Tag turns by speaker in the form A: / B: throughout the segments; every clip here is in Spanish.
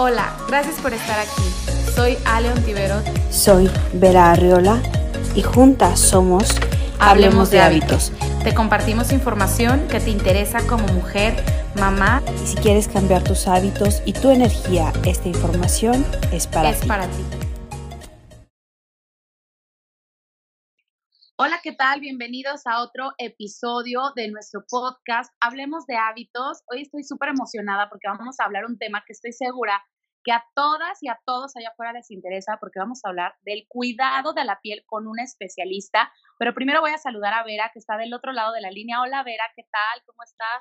A: Hola, gracias por estar aquí. Soy Ale Ontiveros.
B: Soy Vera Arriola y juntas somos
A: Hablemos, de, hábitos. Te compartimos información que te interesa como mujer, mamá.
B: Y si quieres cambiar tus hábitos y tu energía, esta información es para
A: es
B: ti.
A: para ti. Hola, ¿qué tal? Bienvenidos a otro episodio de nuestro podcast Hablemos de hábitos. Hoy estoy súper emocionada porque vamos a hablar un tema que estoy segura que a todas y a todos allá afuera les interesa porque vamos a hablar del cuidado de la piel con un especialista. Pero primero voy a saludar a Vera que está del otro lado de la línea. Hola Vera, ¿qué tal? ¿Cómo estás?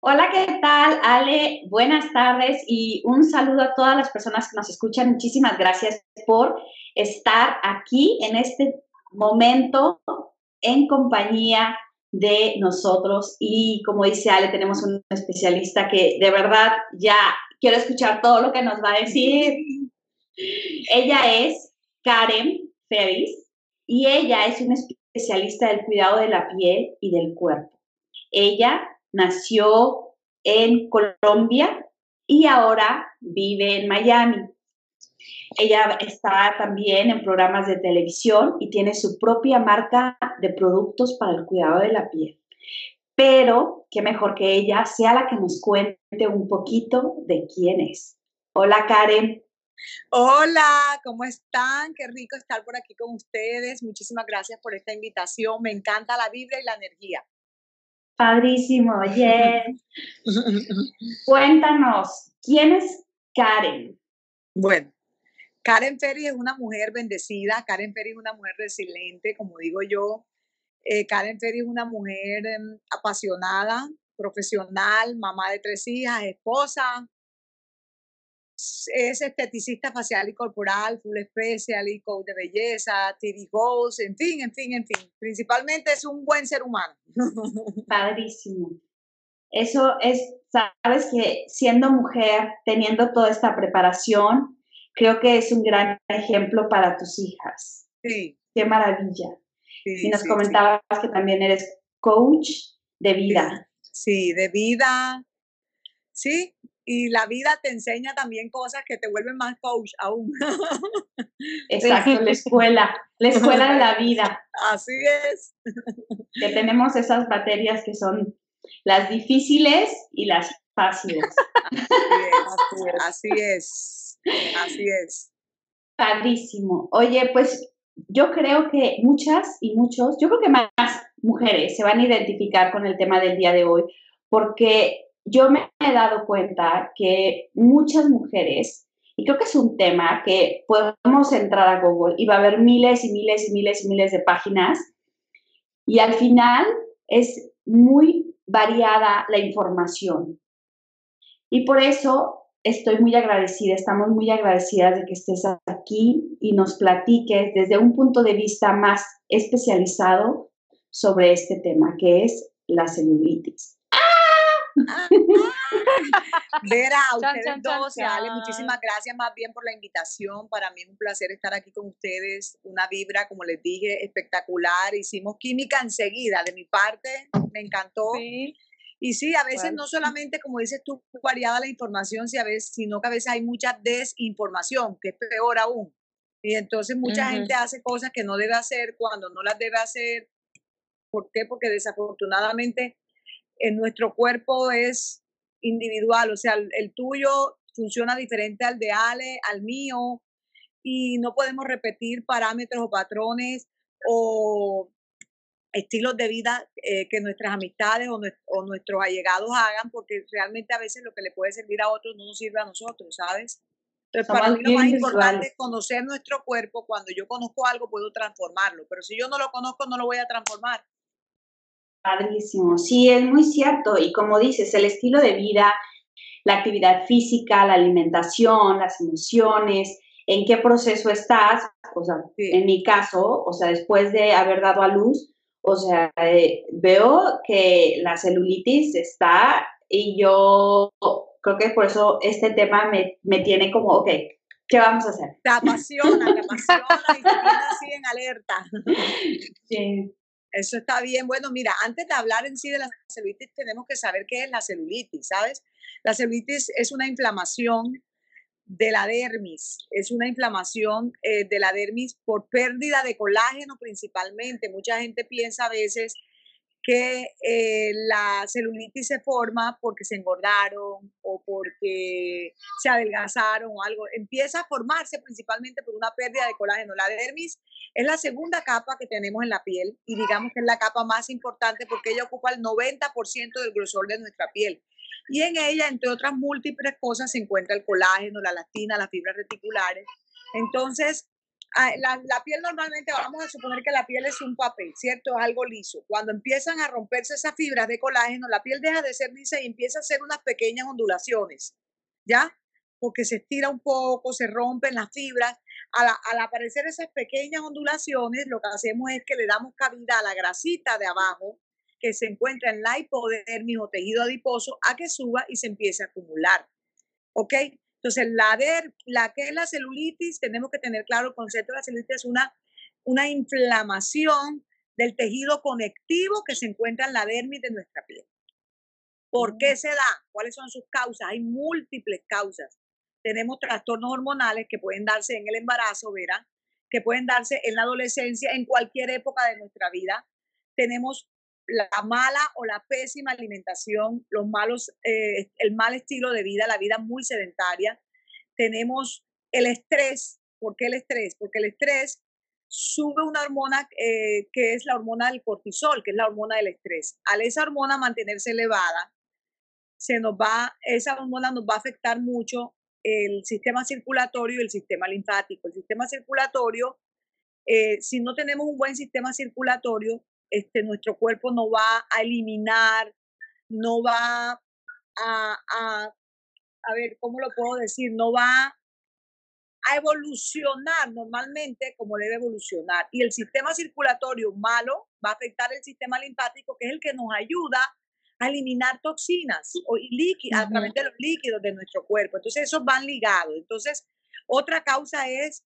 C: Hola, ¿qué tal? Ale, buenas tardes y un saludo a todas las personas que nos escuchan. Muchísimas gracias por estar aquí en este momento en compañía de nosotros y como dice Ale, tenemos un especialista que de verdad ya quiero escuchar todo lo que nos va a decir. Ella es Karen Ferris y ella es una especialista del cuidado de la piel y del cuerpo. Ella nació en Colombia y ahora vive en Miami. Ella está también en programas de televisión y tiene su propia marca de productos para el cuidado de la piel. Pero qué mejor que ella sea la que nos cuente un poquito de quién es. Hola Karen.
D: Hola, ¿cómo están? Qué rico estar por aquí con ustedes. Muchísimas gracias por esta invitación. Me encanta la vibra y la energía.
C: Padrísimo, oye. Cuéntanos, ¿quién es Karen?
D: Bueno, Karen Ferry es una mujer bendecida, Karen Ferry es una mujer resiliente, como digo yo. Eh, Karen Ferry es una mujer em, apasionada, profesional, mamá de tres hijas, esposa. Es esteticista facial y corporal, full special y coach de belleza, TV host, en fin, en fin, en fin. Principalmente es un buen ser humano.
C: Padrísimo. Eso es, sabes que siendo mujer, teniendo toda esta preparación, creo que es un gran ejemplo para tus hijas.
D: Sí.
C: Qué maravilla. y nos comentabas que también eres coach de vida.
D: Sí, de vida. Sí, y la vida te enseña también cosas que te vuelven más coach aún.
C: Exacto, la escuela, la escuela de la vida.
D: Así es.
C: Que tenemos esas materias que son las difíciles y las fáciles.
D: Así es. Así es.
C: Padrísimo. Oye, pues yo creo que muchas y muchos, yo creo que más mujeres se van a identificar con el tema del día de hoy, porque yo me he dado cuenta que muchas mujeres, y creo que es un tema que podemos entrar a Google y va a haber miles y miles y miles y miles de páginas, y al final es muy variada la información. Y por eso estoy muy agradecida, estamos muy agradecidas de que estés aquí y nos platiques desde un punto de vista más especializado sobre este tema, que es la celulitis.
D: Vera, a ustedes dos, Ale, muchísimas gracias más bien por la invitación. Para mí es un placer estar aquí con ustedes. Una vibra, como les dije, espectacular. Hicimos química enseguida. De mi parte, me encantó. Sí. Y sí, a veces no solamente, como dices tú, variada la información, sino que a veces hay mucha desinformación, que es peor aún. Y entonces mucha gente hace cosas que no debe hacer cuando no las debe hacer. ¿Por qué? Porque desafortunadamente en nuestro cuerpo es individual, o sea, el, el tuyo funciona diferente al de Ale, al mío, y no podemos repetir parámetros o patrones o estilos de vida eh, que nuestras amistades o, nuestros allegados hagan, porque realmente a veces lo que le puede servir a otros no nos sirve a nosotros, ¿sabes? Entonces, para mí lo más importante es conocer nuestro cuerpo. Cuando yo conozco algo, puedo transformarlo, pero si yo no lo conozco, no lo voy a transformar.
C: Padrísimo, sí, es muy cierto. Y como dices, el estilo de vida, la actividad física, la alimentación, las emociones, en qué proceso estás, o sea, en mi caso, o sea, después de haber dado a luz, o sea, eh, veo que la celulitis está y yo creo que por eso este tema me, me tiene como, ok, ¿qué vamos a hacer?
D: Te apasiona, te apasiona y te así en alerta.
C: Sí.
D: Eso está bien. Bueno, mira, antes de hablar en sí de la celulitis, tenemos que saber qué es la celulitis, ¿sabes? La celulitis es una inflamación de la dermis. Es una inflamación eh, de la dermis por pérdida de colágeno principalmente. Mucha gente piensa a veces que eh, la celulitis se forma porque se engordaron o porque se adelgazaron o algo. Empieza a formarse principalmente por una pérdida de colágeno. La dermis es la segunda capa que tenemos en la piel y digamos que es la capa más importante porque ella ocupa el 90% del grosor de nuestra piel. Y en ella, entre otras múltiples cosas, se encuentra el colágeno, la elastina, las fibras reticulares. Entonces, Ah, la, la, piel normalmente, vamos a suponer que la piel es un papel, ¿cierto? Es algo liso. Cuando empiezan a romperse esas fibras de colágeno, la piel deja de ser lisa y empieza a hacer unas pequeñas ondulaciones, ¿ya? Porque se estira un poco, se rompen las fibras. Al, al aparecer esas pequeñas ondulaciones, lo que hacemos es que le damos cabida a la grasita de abajo que se encuentra en la hipodermis o tejido adiposo a que suba y se empiece a acumular. ¿Ok? Entonces, la, der, la que es la celulitis, tenemos que tener claro el concepto de la celulitis es una, una inflamación del tejido conectivo que se encuentra en la dermis de nuestra piel. ¿Por qué mm. se da? ¿Cuáles son sus causas? Hay múltiples causas. Tenemos trastornos hormonales que pueden darse en el embarazo, verán, que pueden darse en la adolescencia, en cualquier época de nuestra vida. Tenemos la mala o la pésima alimentación, los malos, eh, el mal estilo de vida, la vida muy sedentaria. Tenemos el estrés. ¿Por qué el estrés? Porque el estrés sube una hormona eh, que es la hormona del cortisol, que es la hormona del estrés. Al esa hormona mantenerse elevada, se nos va, esa hormona nos va a afectar mucho el sistema circulatorio y el sistema linfático. El sistema circulatorio, eh, si no tenemos un buen sistema circulatorio, este, nuestro cuerpo no va a eliminar, no va a, a, a ver, ¿cómo lo puedo decir? No va a evolucionar normalmente como debe evolucionar. Y el sistema circulatorio malo va a afectar el sistema linfático, que es el que nos ayuda a eliminar toxinas o líquidos, a través de los líquidos de nuestro cuerpo. Entonces, esos van ligados. Entonces, otra causa es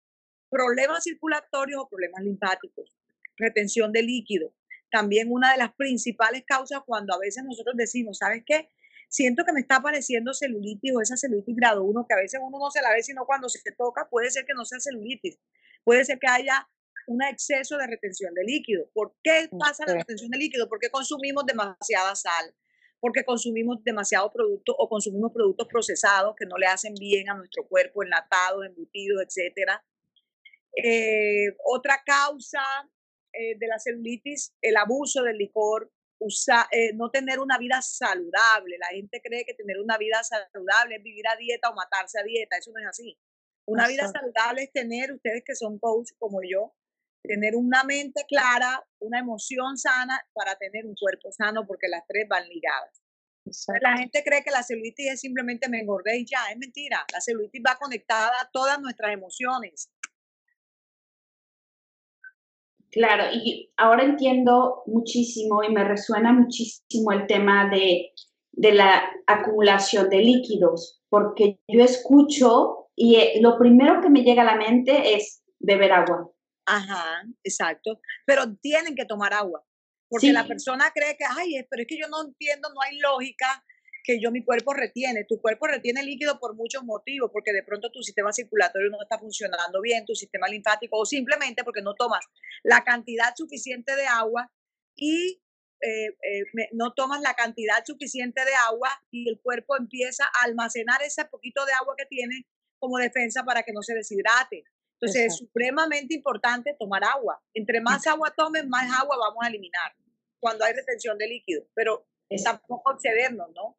D: problemas circulatorios o problemas linfáticos, retención de líquido también una de las principales causas cuando a veces nosotros decimos, ¿sabes qué? Siento que me está apareciendo celulitis o esa celulitis grado 1, que a veces uno no se la ve, sino cuando se toca, puede ser que no sea celulitis, puede ser que haya un exceso de retención de líquido. ¿Por qué pasa la retención de líquido? Porque consumimos demasiada sal, porque consumimos demasiado producto o consumimos productos procesados que no le hacen bien a nuestro cuerpo, enlatados, embutidos, etcétera. Eh, otra causa eh, de la celulitis, el abuso del licor, usa, eh, no tener una vida saludable. La gente cree que tener una vida saludable es vivir a dieta o matarse a dieta. Eso no es así. Una vida saludable es tener, ustedes que son coach como yo, tener una mente clara, una emoción sana para tener un cuerpo sano, porque las tres van ligadas. La gente cree que la celulitis es simplemente me engordé y ya, es mentira. La celulitis va conectada a todas nuestras emociones,
C: Claro, y ahora entiendo muchísimo y me resuena muchísimo el tema de, la acumulación de líquidos, porque yo escucho y eh, lo primero que me llega a la mente es beber agua.
D: Ajá, exacto. Pero tienen que tomar agua, porque la persona cree que, ay, pero es que yo no entiendo, no hay lógica que yo mi cuerpo retiene. Tu cuerpo retiene líquido por muchos motivos, porque de pronto tu sistema circulatorio no está funcionando bien, tu sistema linfático, o simplemente porque no tomas la cantidad suficiente de agua y eh, eh, no tomas la cantidad suficiente de agua y el cuerpo empieza a almacenar ese poquito de agua que tiene como defensa para que no se deshidrate. Entonces es supremamente importante tomar agua. Entre más agua tomes, más agua vamos a eliminar cuando hay retención de líquido, pero tampoco excedernos, ¿no?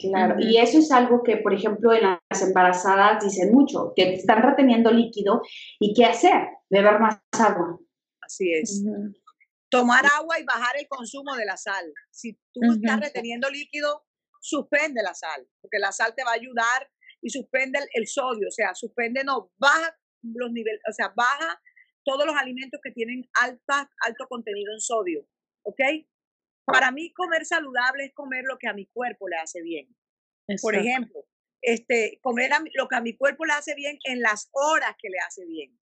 C: Claro, y eso es algo que, por ejemplo, en las embarazadas dicen mucho, que están reteniendo líquido y qué hacer, beber más agua.
D: Así es. Tomar agua y bajar el consumo de la sal. Si tú estás reteniendo líquido, suspende la sal, porque la sal te va a ayudar y suspende el, sodio, o sea, suspende, no, baja los niveles, o sea, baja todos los alimentos que tienen alta, alto contenido en sodio, ¿ok? Para mí comer saludable es comer lo que a mi cuerpo le hace bien. Por ejemplo, este, comer lo que a mi cuerpo le hace bien en las horas que le hace bien.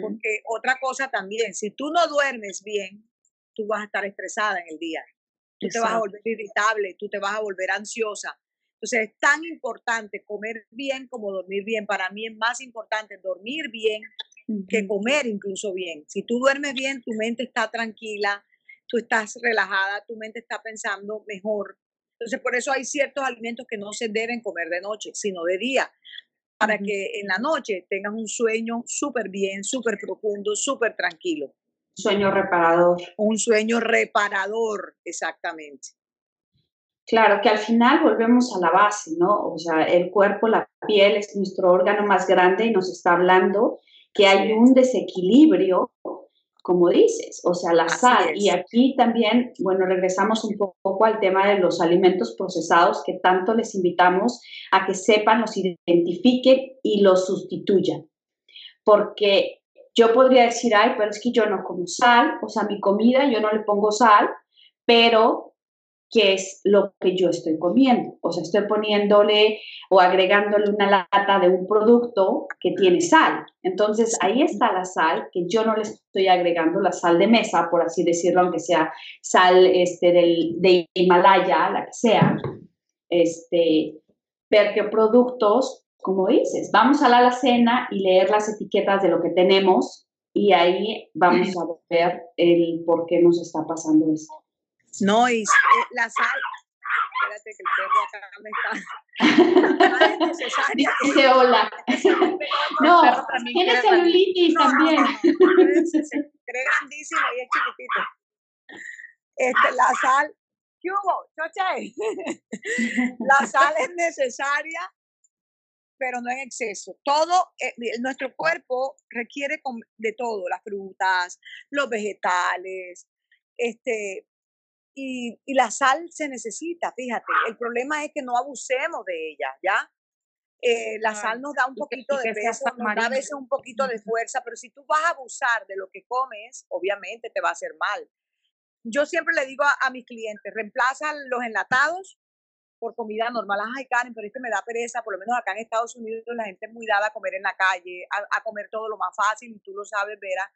D: Porque otra cosa también, si tú no duermes bien, tú vas a estar estresada en el día. Tú te vas a volver irritable, tú te vas a volver ansiosa. Entonces es tan importante comer bien como dormir bien. Para mí es más importante dormir bien que comer incluso bien. Si tú duermes bien, tu mente está tranquila, tú estás relajada, tu mente está pensando mejor. Entonces por eso hay ciertos alimentos que no se deben comer de noche, sino de día, para que en la noche tengas un sueño súper bien, súper profundo, súper tranquilo.
C: Sueño reparador.
D: Un sueño reparador, exactamente.
C: Claro, que al final volvemos a la base, ¿no? O sea, el cuerpo, la piel es nuestro órgano más grande y nos está hablando que hay un desequilibrio, como dices, o sea, la sal. Y aquí también, bueno, regresamos un poco al tema de los alimentos procesados que tanto les invitamos a que sepan, los identifiquen y los sustituyan. Porque yo podría decir, ay, pero es que yo no como sal, o sea, mi comida yo no le pongo sal, pero qué es lo que yo estoy comiendo. O sea, estoy poniéndole o agregándole una lata de un producto que tiene sal. Entonces, ahí está la sal, que yo no le estoy agregando la sal de mesa, por así decirlo, aunque sea sal este, del, de Himalaya, la que sea. Este, ver qué productos, como dices, vamos a la alacena y leer las etiquetas de lo que tenemos y ahí vamos a ver el por qué nos está pasando esto.
D: No, y eh, la sal, espérate que el perro acá me está. Necesaria.
C: Dice hola. No, tiene celulitis también.
D: Cree grandísimo y es chiquitito. Este, la sal, ¿qué hubo? ¿Choche? La sal es necesaria, pero no en exceso. Todo, eh, nuestro cuerpo requiere de todo, las frutas, los vegetales, este, y, la sal se necesita, fíjate. El problema es que no abusemos de ella, ¿ya? Eh, la sal nos da un poquito de peso, nos da a veces un poquito de fuerza, pero si tú vas a abusar de lo que comes, obviamente te va a hacer mal. Yo siempre le digo a, mis clientes, reemplazan los enlatados por comida normal. Ay, Karen, pero es que me da pereza, por lo menos acá en Estados Unidos la gente es muy dada a comer en la calle, a, a comer todo lo más fácil, y tú lo sabes, Vera.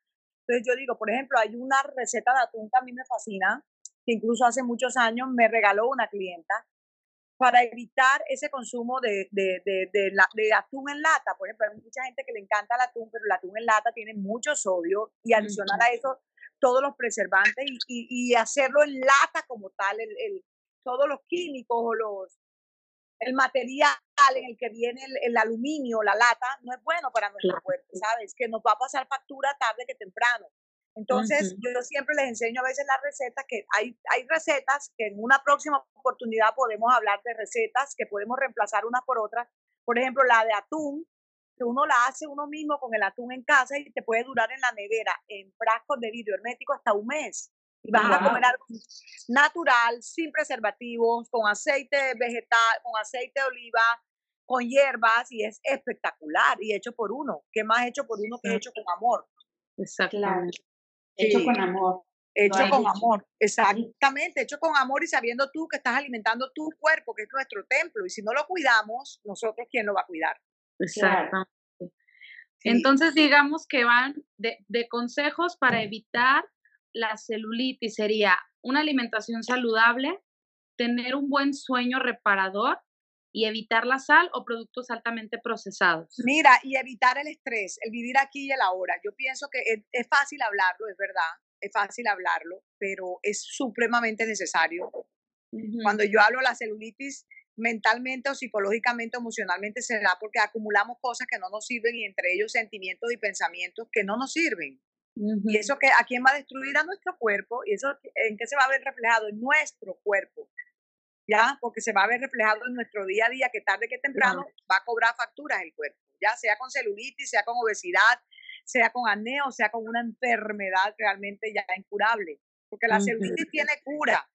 D: Entonces yo digo, por ejemplo, hay una receta de atún que a mí me fascina, que incluso hace muchos años me regaló una clienta para evitar ese consumo de, de, de, atún en lata. Por ejemplo, hay mucha gente que le encanta el atún, pero el atún en lata tiene mucho sodio y adicional a eso todos los preservantes y, y, hacerlo en lata como tal, el, el, todos los químicos o los el material en el que viene el, el, aluminio, la lata, no es bueno para nuestro cuerpo, ¿sabes? Que nos va a pasar factura tarde que temprano. Entonces, yo siempre les enseño a veces las recetas, que hay, hay recetas que en una próxima oportunidad podemos hablar de recetas que podemos reemplazar unas por otras. Por ejemplo, la de atún, que uno la hace uno mismo con el atún en casa y te puede durar en la nevera en frascos de vidrio hermético hasta un mes. Y vas a comer algo natural, sin preservativos, con aceite vegetal, con aceite de oliva, con hierbas y es espectacular y hecho por uno. ¿Qué más hecho por uno que hecho con amor?
C: Exactamente. Hecho con amor.
D: Hecho con amor, exactamente, hecho con amor y sabiendo tú que estás alimentando tu cuerpo, que es nuestro templo, y si no lo cuidamos, nosotros, ¿quién lo va a cuidar?
A: Exactamente. Entonces, digamos que van de, de consejos para evitar la celulitis, sería una alimentación saludable, tener un buen sueño reparador y evitar la sal o productos altamente procesados.
D: Mira, y evitar el estrés, el vivir aquí y el ahora. Yo pienso que es, fácil hablarlo, es verdad, es fácil hablarlo, pero es supremamente necesario. Cuando yo hablo de la celulitis, mentalmente o psicológicamente, emocionalmente, se da porque acumulamos cosas que no nos sirven y entre ellos sentimientos y pensamientos que no nos sirven. Y eso que a quién va a destruir a nuestro cuerpo y eso en qué se va a ver reflejado en nuestro cuerpo. ¿Ya? Porque se va a ver reflejado en nuestro día a día que tarde que temprano va a cobrar facturas el cuerpo, ya sea con celulitis, sea con obesidad, sea con acné o sea con una enfermedad realmente ya incurable, porque la celulitis tiene cura.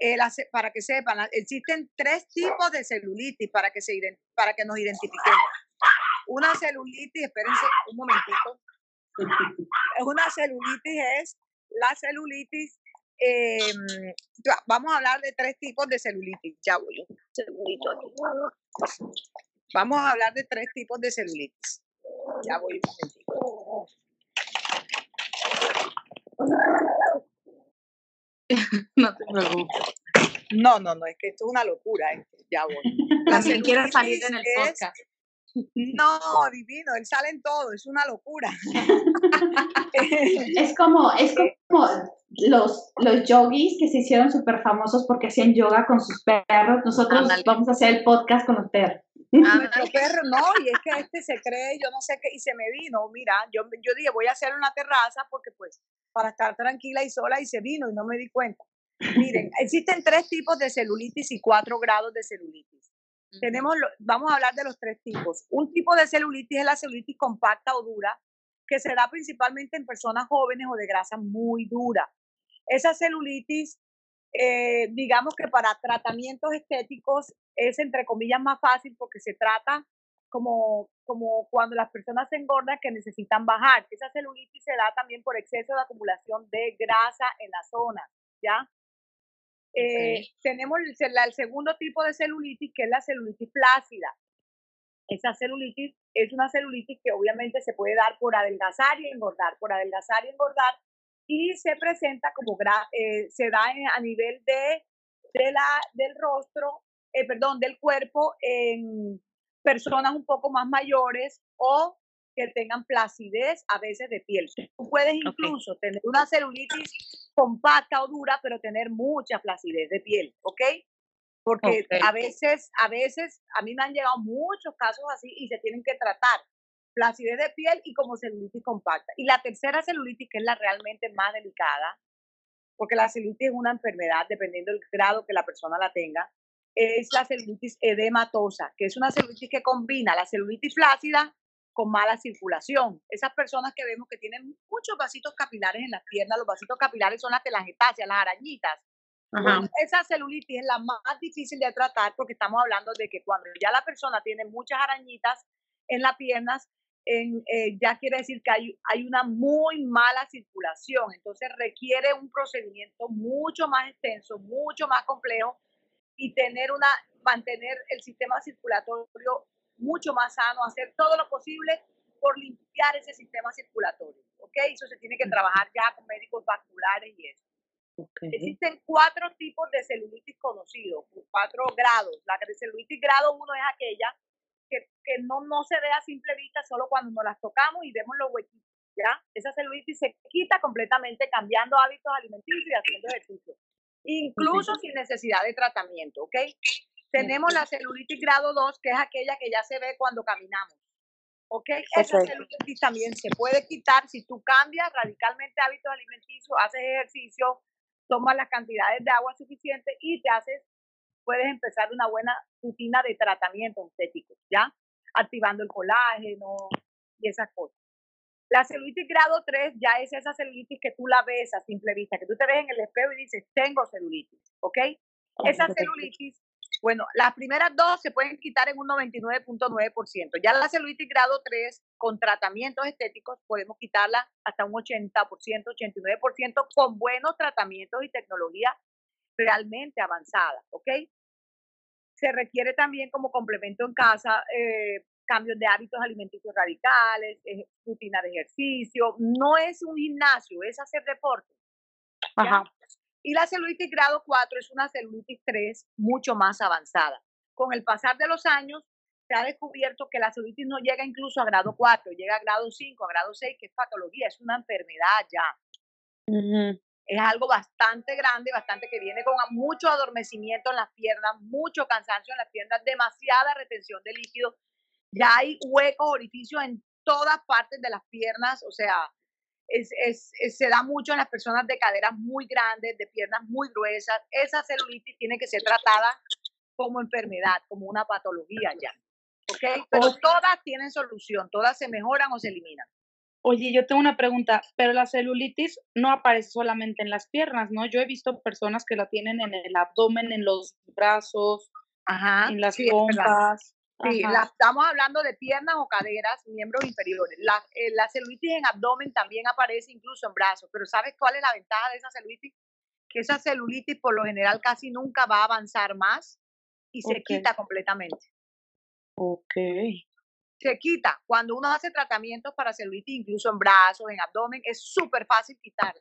D: Eh, para que sepan, existen tres tipos de celulitis para que, se, para que nos identifiquemos. Una celulitis, espérense un momentito, una celulitis es la celulitis Em, vamos a hablar de tres tipos de celulitis. Ya voy. Vamos a hablar de tres tipos de celulitis. Ya voy un
A: No te preocupes.
D: No, no, no, es que esto es una locura. Este. ya voy.
A: Quiere salir en el podcast.
D: No, divino, él sale en todo, es una locura.
C: es como, es como los, los yogis que se hicieron súper famosos porque hacían yoga con sus perros. Nosotros vamos a hacer el podcast con los perros.
D: Nuestro perro no, y es que este se cree, yo no sé qué, y se me vino, mira, yo, yo dije, voy a hacer una terraza porque pues, para estar tranquila y sola, y se vino y no me di cuenta. Miren, existen tres tipos de celulitis y cuatro grados de celulitis. Tenemos, vamos a hablar de los tres tipos. Un tipo de celulitis es la celulitis compacta o dura, que se da principalmente en personas jóvenes o de grasa muy dura. Esa celulitis, eh, digamos que para tratamientos estéticos es entre comillas más fácil porque se trata como, como cuando las personas se engordan que necesitan bajar. Esa celulitis se da también por exceso de acumulación de grasa en la zona, ¿ya? Eh, tenemos el, el, segundo tipo de celulitis, que es la celulitis flácida. Esa celulitis es una celulitis que obviamente se puede dar por adelgazar y engordar, por adelgazar y engordar, y se presenta como, eh, se da a nivel de, de la, del rostro, eh, perdón, del cuerpo en personas un poco más mayores o que tengan placidez a veces de piel. Tú puedes incluso tener una celulitis compacta o dura, pero tener mucha placidez de piel, ¿ok? Porque a veces, a veces, a mí me han llegado muchos casos así y se tienen que tratar placidez de piel y como celulitis compacta. Y la tercera celulitis, que es la realmente más delicada, porque la celulitis es una enfermedad, dependiendo del grado que la persona la tenga, es la celulitis edematosa, que es una celulitis que combina la celulitis flácida con mala circulación. Esas personas que vemos que tienen muchos vasitos capilares en las piernas, los vasitos capilares son las telangiectasias, las arañitas. esa celulitis es la más difícil de tratar porque estamos hablando de que cuando ya la persona tiene muchas arañitas en las piernas, en, eh, ya quiere decir que hay, hay una muy mala circulación. Entonces requiere un procedimiento mucho más extenso, mucho más complejo y tener una, mantener el sistema circulatorio mucho más sano, hacer todo lo posible por limpiar ese sistema circulatorio, ¿ok? Eso se tiene que trabajar ya con médicos vasculares y eso. Existen cuatro tipos de celulitis conocidos, cuatro grados. La celulitis grado 1 es aquella que, que, no, no se ve a simple vista solo cuando nos las tocamos y vemos los huequitos, ¿ya? Esa celulitis se quita completamente cambiando hábitos alimenticios y haciendo ejercicio, incluso sin necesidad de tratamiento, ¿ok? Tenemos la celulitis grado 2, que es aquella que ya se ve cuando caminamos. ¿Ok? Esa celulitis también se puede quitar si tú cambias radicalmente hábitos alimenticios, haces ejercicio, tomas las cantidades de agua suficientes y te haces, puedes empezar una buena rutina de tratamiento estético, ¿ya? Activando el colágeno y esas cosas. La celulitis grado 3 ya es esa celulitis que tú la ves a simple vista, que tú te ves en el espejo y dices, tengo celulitis, ¿ok? Esa celulitis bueno, las primeras dos se pueden quitar en un 99.9%. Ya la celulitis grado 3 con tratamientos estéticos podemos quitarla hasta un 80%, 89% con buenos tratamientos y tecnología realmente avanzada, ¿ok? Se requiere también como complemento en casa eh, cambios de hábitos alimenticios radicales, eh, rutina de ejercicio. No es un gimnasio, es hacer deporte. Ajá. Y la celulitis grado 4 es una celulitis 3 mucho más avanzada. Con el pasar de los años, se ha descubierto que la celulitis no llega incluso a grado 4, llega a grado 5, a grado 6, que es patología, es una enfermedad ya. Es algo bastante grande, bastante que viene con mucho adormecimiento en las piernas, mucho cansancio en las piernas, demasiada retención de líquido. Ya hay huecos, orificios en todas partes de las piernas, o sea, es, se da mucho en las personas de caderas muy grandes, de piernas muy gruesas. Esa celulitis tiene que ser tratada como enfermedad, como una patología ya. ¿Ok? Pero todas tienen solución, todas se mejoran o se eliminan.
A: Oye, yo tengo una pregunta, pero la celulitis no aparece solamente en las piernas, ¿no? Yo he visto personas que la tienen en el abdomen, en los brazos, en las pompas.
D: Sí, estamos hablando de piernas o caderas, miembros inferiores. La, eh, la, celulitis en abdomen también aparece incluso en brazos, pero ¿sabes cuál es la ventaja de esa celulitis? Que esa celulitis por lo general casi nunca va a avanzar más y se quita completamente.
A: Ok.
D: Se quita. Cuando uno hace tratamientos para celulitis, incluso en brazos, en abdomen, es súper fácil quitarla.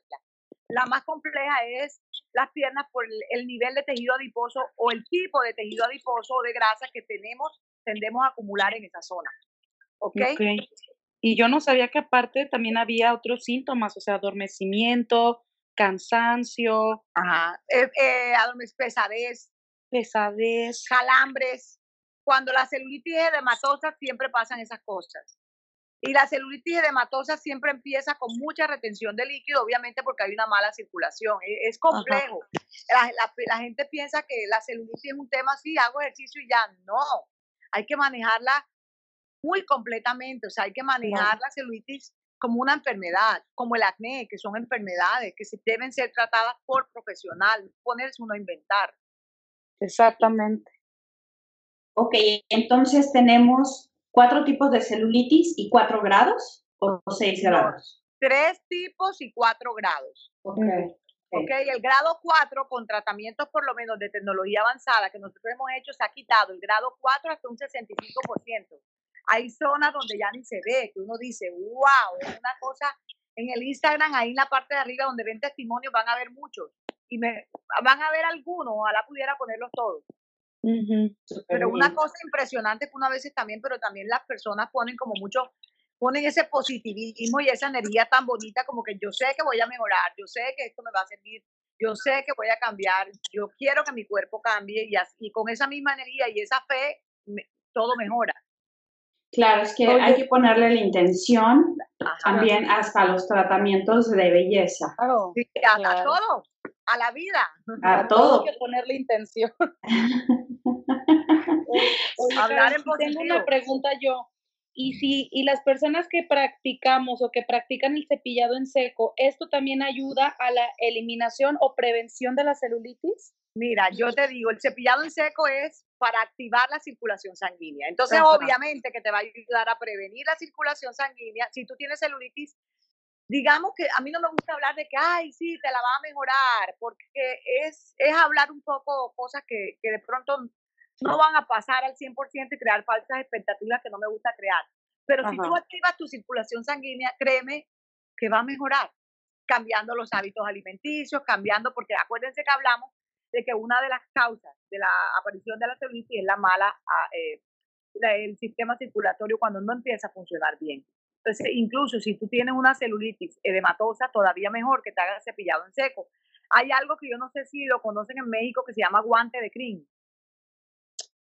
D: La más compleja es las piernas por el, nivel de tejido adiposo o el tipo de tejido adiposo o de grasa que tenemos, tendemos a acumular en esa zona. ¿Ok? okay.
A: Y yo no sabía que aparte también había otros síntomas, o sea, adormecimiento, cansancio.
D: Ajá, eh, eh, pesadez.
A: Pesadez.
D: Calambres. Cuando la celulitis edematosa siempre pasan esas cosas. Y la celulitis edematosa siempre empieza con mucha retención de líquido, obviamente porque hay una mala circulación. E, es, complejo. La, gente piensa que la celulitis es un tema así, hago ejercicio y ya. No, hay que manejarla muy completamente. O sea, hay que manejar la celulitis como una enfermedad, como el acné, que son enfermedades que se deben ser tratadas por profesional, ponerse uno a inventar.
A: Exactamente.
C: Ok, entonces tenemos cuatro tipos de celulitis y cuatro grados o seis grados?
D: tres tipos y cuatro grados.
C: Okay.
D: Ok, el grado cuatro con tratamientos por lo menos de tecnología avanzada que nosotros hemos hecho se ha quitado el grado cuatro hasta un 65%. Hay zonas donde ya ni se ve, que uno dice, wow, es una cosa. En el Instagram, ahí en la parte de arriba donde ven testimonios, van a ver muchos. Y me, van a ver algunos, ojalá pudiera ponerlos todos pero una cosa impresionante que una veces también, pero también las personas ponen como mucho, ponen ese positivismo y esa energía tan bonita como que yo sé que voy a mejorar, yo sé que esto me va a servir, yo sé que voy a cambiar, yo quiero que mi cuerpo cambie y, así, y con esa misma energía y esa fe todo mejora.
C: Claro, es que hay que ponerle la intención también hasta los tratamientos de belleza.
D: Claro, hasta todo a la vida.
C: A todo.
A: Hay que ponerle intención.
D: Hablar en
A: Tengo una pregunta yo. Y si y las personas que practicamos o que practican el cepillado en seco, ¿esto también ayuda a la eliminación o prevención de la celulitis?
D: Mira, yo te digo, el cepillado en seco es para activar la circulación sanguínea. Entonces, obviamente que te va a ayudar a prevenir la circulación sanguínea. Si tú tienes celulitis, digamos que a mí no me gusta hablar de que, ay, sí, te la va a mejorar, porque es, es hablar un poco cosas que, que de pronto no van a pasar al 100% y crear falsas expectativas que no me gusta crear. Pero si tú activas tu circulación sanguínea, créeme que va a mejorar, cambiando los hábitos alimenticios, cambiando, porque acuérdense que hablamos de que una de las causas de la aparición de la celulitis es la mala, ah, eh, el sistema circulatorio cuando no empieza a funcionar bien. Entonces, incluso si tú tienes una celulitis edematosa, todavía mejor que te hagas cepillado en seco. Hay algo que yo no sé si lo conocen en México que se llama guante de crin.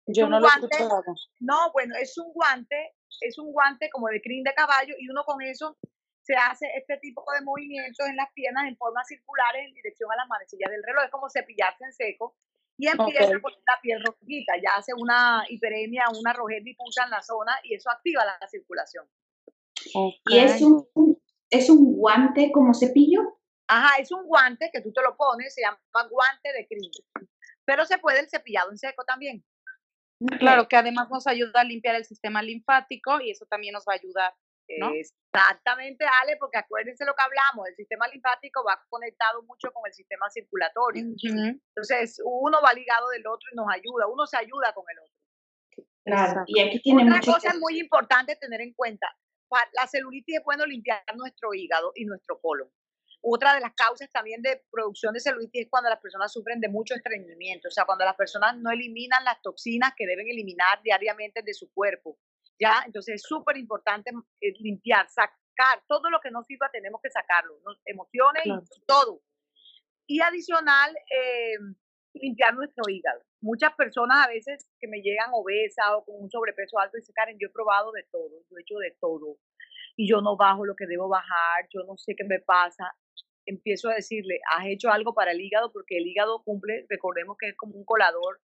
A: Yo no lo he escuchado.
D: No, bueno, es un guante, es un guante como de crin de caballo y uno con eso se hace este tipo de movimientos en las piernas en forma circular en dirección a las manecillas del reloj. Es como cepillarse en seco y empieza con la piel rojita. Ya hace una hiperemia, una rojez difusa en la zona y eso activa la circulación.
C: Y es un, es un guante como cepillo.
D: Ajá, es un guante que tú te lo pones, se llama guante de crin. Pero se puede el cepillado en seco también.
A: Claro, que además nos ayuda a limpiar el sistema linfático y eso también nos va a ayudar. ¿no?
D: Exactamente, Ale, porque acuérdense lo que hablamos, el sistema linfático va conectado mucho con el sistema circulatorio. Entonces, uno va ligado del otro y nos ayuda, uno se ayuda con el otro.
C: Claro, y aquí tiene
D: Otra cosa muy importante tener en cuenta, la celulitis es bueno limpiar nuestro hígado y nuestro colon. Otra de las causas también de producción de celulitis es cuando las personas sufren de mucho estreñimiento, o sea, cuando las personas no eliminan las toxinas que deben eliminar diariamente de su cuerpo. ¿ya? Entonces es súper importante eh, limpiar, sacar todo lo que no sirva, tenemos que sacarlo, emociones y todo. Y adicional, eh, limpiar nuestro hígado. Muchas personas a veces que me llegan obesas o con un sobrepeso alto dicen, Karen, yo he probado de todo, yo he hecho de todo y yo no bajo lo que debo bajar, yo no sé qué me pasa. Empiezo a decirle, has hecho algo para el hígado porque el hígado cumple, recordemos que es como un colador.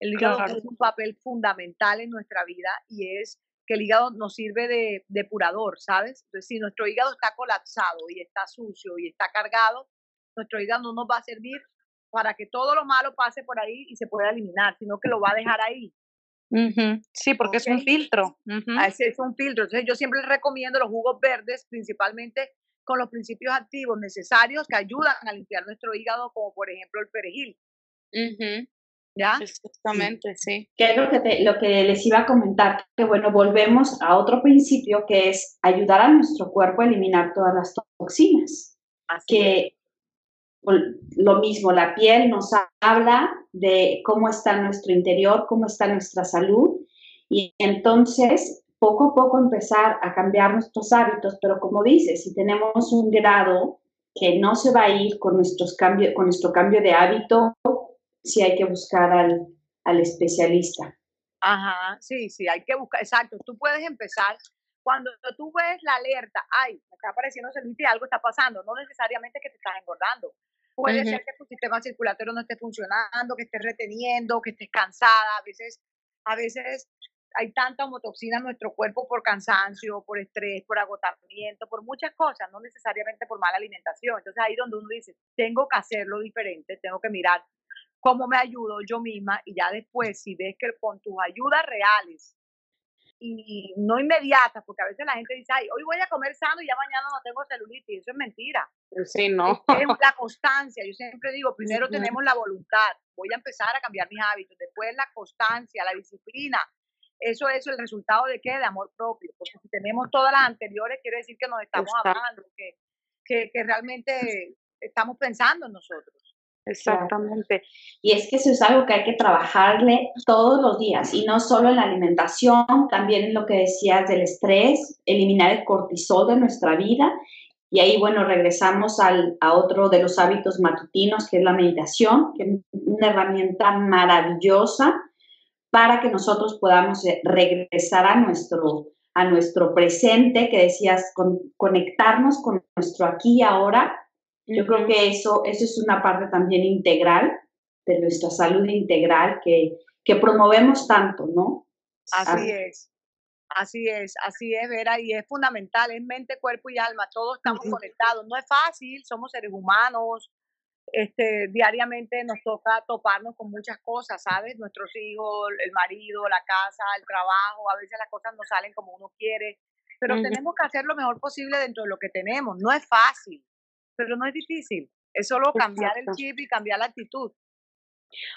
D: El hígado tiene un papel fundamental en nuestra vida y es que el hígado nos sirve de depurador, ¿sabes? Entonces, si nuestro hígado está colapsado y está sucio y está cargado, nuestro hígado no nos va a servir para que todo lo malo pase por ahí y se pueda eliminar, sino que lo va a dejar ahí.
A: Sí, porque es un filtro.
D: Es un filtro. Entonces yo siempre les recomiendo los jugos verdes, principalmente con los principios activos necesarios que ayudan a limpiar nuestro hígado, como por ejemplo el perejil.
A: ¿Ya? Exactamente, sí.
C: Que es lo que, lo que les iba a comentar, que bueno, volvemos a otro principio que es ayudar a nuestro cuerpo a eliminar todas las toxinas. Así que lo mismo, la piel nos habla de cómo está nuestro interior, cómo está nuestra salud y entonces poco a poco empezar a cambiar nuestros hábitos, pero como dices, si tenemos un grado que no se va a ir con, nuestros cambios, con nuestro cambio de hábito, sí hay que buscar al, al especialista.
D: Ajá, sí, sí, hay que buscar, exacto. Tú puedes empezar cuando tú ves la alerta, ay, me está apareciendo celulitis algo está pasando, no necesariamente que te estás engordando. Puede ser que tu sistema circulatorio no esté funcionando, que estés reteniendo, que estés cansada. A veces, a veces hay tanta homotoxina en nuestro cuerpo por cansancio, por estrés, por agotamiento, por muchas cosas, no necesariamente por mala alimentación. Entonces ahí donde uno dice, tengo que hacerlo diferente, tengo que mirar cómo me ayudo yo misma y ya después, si ves que con tus ayudas reales y no inmediatas, porque a veces la gente dice, ay, hoy voy a comer sano y ya mañana no tengo celulitis, eso es mentira.
A: Sí, no.
D: Es, la constancia, yo siempre digo, primero tenemos la voluntad, voy a empezar a cambiar mis hábitos, después la constancia, la disciplina, eso es el resultado de qué? De amor propio, porque si tenemos todas las anteriores, quiere decir que nos estamos amando, que, que, que realmente estamos pensando en nosotros.
A: Exactamente.
C: Y es que eso es algo que hay que trabajarle todos los días y no solo en la alimentación, también en lo que decías del estrés, eliminar el cortisol de nuestra vida. Y ahí, bueno, regresamos al, a otro de los hábitos matutinos, que es la meditación, que es una herramienta maravillosa para que nosotros podamos eh, regresar a nuestro, a nuestro presente, que decías, conectarnos con nuestro aquí y ahora yo creo que eso, eso es una parte también integral de nuestra salud integral que, que promovemos tanto, ¿no?
D: Así es. Así es, así es, Vera, y es fundamental, es mente, cuerpo y alma, todos estamos conectados. No es fácil, somos seres humanos, este, diariamente nos toca toparnos con muchas cosas, ¿sabes? Nuestros hijos, el marido, la casa, el trabajo, a veces las cosas no salen como uno quiere, pero tenemos que hacer lo mejor posible dentro de lo que tenemos. No es fácil, pero no es difícil. Es solo cambiar el chip y cambiar la actitud.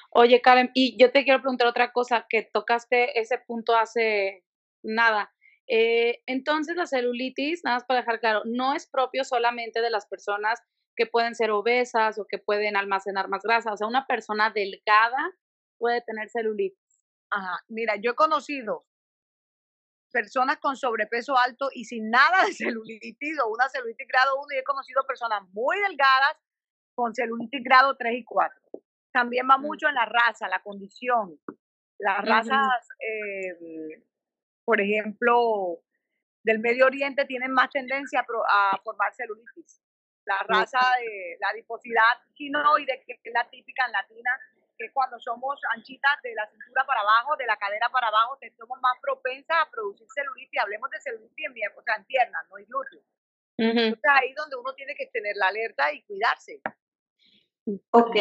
A: Oye, Karen, y yo te quiero preguntar otra cosa, que tocaste ese punto hace nada. Eh, entonces, la celulitis, nada más para dejar claro, no es propio solamente de las personas que pueden ser obesas o que pueden almacenar más grasa. O sea, una persona delgada puede tener celulitis.
D: Ajá, mira, yo he conocido personas con sobrepeso alto y sin nada de celulitis o una celulitis grado 1 y he conocido personas muy delgadas con celulitis grado 3 y 4. También va mucho en la raza, la condición. Las razas, eh, por ejemplo, del Medio Oriente tienen más tendencia a, formar celulitis. La raza de la adiposidad quinoide, que es la típica en latina, que cuando somos anchitas de la cintura para abajo, de la cadera para abajo, somos más propensas a producir celulitis. Hablemos de celulitis en, o sea, en piernas, no en glúteos. Entonces ahí donde uno tiene que tener la alerta y cuidarse.
C: Ok.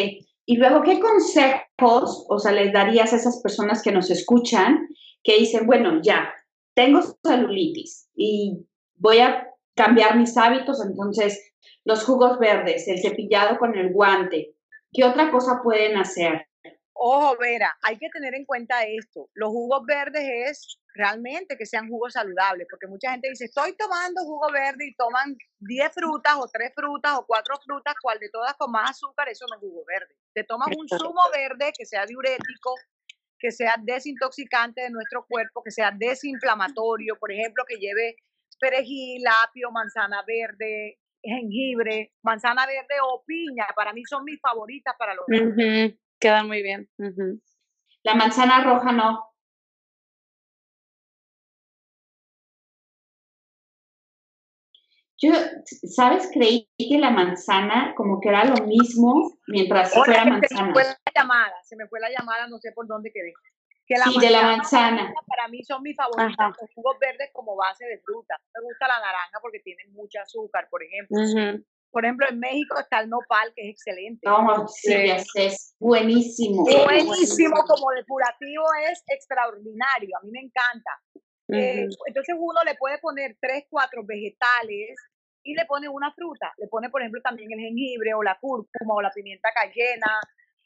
C: Y luego, ¿qué consejos, o sea, les darías a esas personas que nos escuchan que dicen, bueno, ya, tengo celulitis y voy a cambiar mis hábitos, entonces los jugos verdes, el cepillado con el guante, ¿qué otra cosa pueden hacer?
D: Ojo, Vera, hay que tener en cuenta esto. Los jugos verdes es realmente que sean jugos saludables, porque mucha gente dice, estoy tomando jugo verde y toman 10 frutas o 3 frutas o 4 frutas, cual de todas con más azúcar, eso no es jugo verde. Te tomas un zumo verde que sea diurético, que sea desintoxicante de nuestro cuerpo, que sea desinflamatorio, por ejemplo, que lleve perejil, apio, manzana verde, jengibre, manzana verde o piña. Para mí son mis favoritas para los
A: Quedan muy bien.
C: La manzana roja no. Yo, ¿sabes? Creí que la manzana como que era lo mismo mientras fuera manzana.
D: Se me fue la llamada, se me fue la llamada, no sé por dónde quedé.
C: Que la sí, de la manzana.
D: Para mí son mis favoritas, los jugos verdes como base de fruta. Me gusta la naranja porque tiene mucho azúcar, por ejemplo. Por ejemplo, en México está el nopal, que es excelente.
C: Oh, sí, es buenísimo.
D: Buenísimo, como depurativo es extraordinario, a mí me encanta. Eh, entonces uno le puede poner tres, cuatro vegetales y le pone una fruta. Le pone, por ejemplo, también el jengibre o la cúrcuma o la pimienta cayena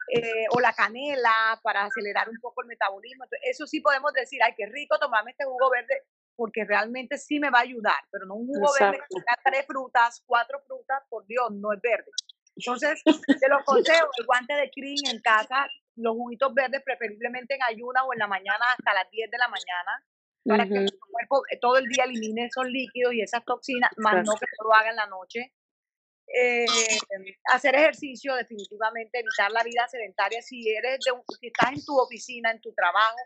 D: eh, o la canela para acelerar un poco el metabolismo. eso sí podemos decir, ay, qué rico tomarme este jugo verde porque realmente sí me va a ayudar, pero no un jugo verde que tenga tres frutas, cuatro frutas, por Dios, no es verde. Entonces, te lo consejo, el guante de crin en casa, los juguitos verdes preferiblemente en ayuna o en la mañana hasta las 10 de la mañana, para que tu cuerpo eh, todo el día elimine esos líquidos y esas toxinas, más no que lo haga en la noche. Eh, hacer ejercicio, definitivamente, evitar la vida sedentaria. Si eres de, si estás en tu oficina, en tu trabajo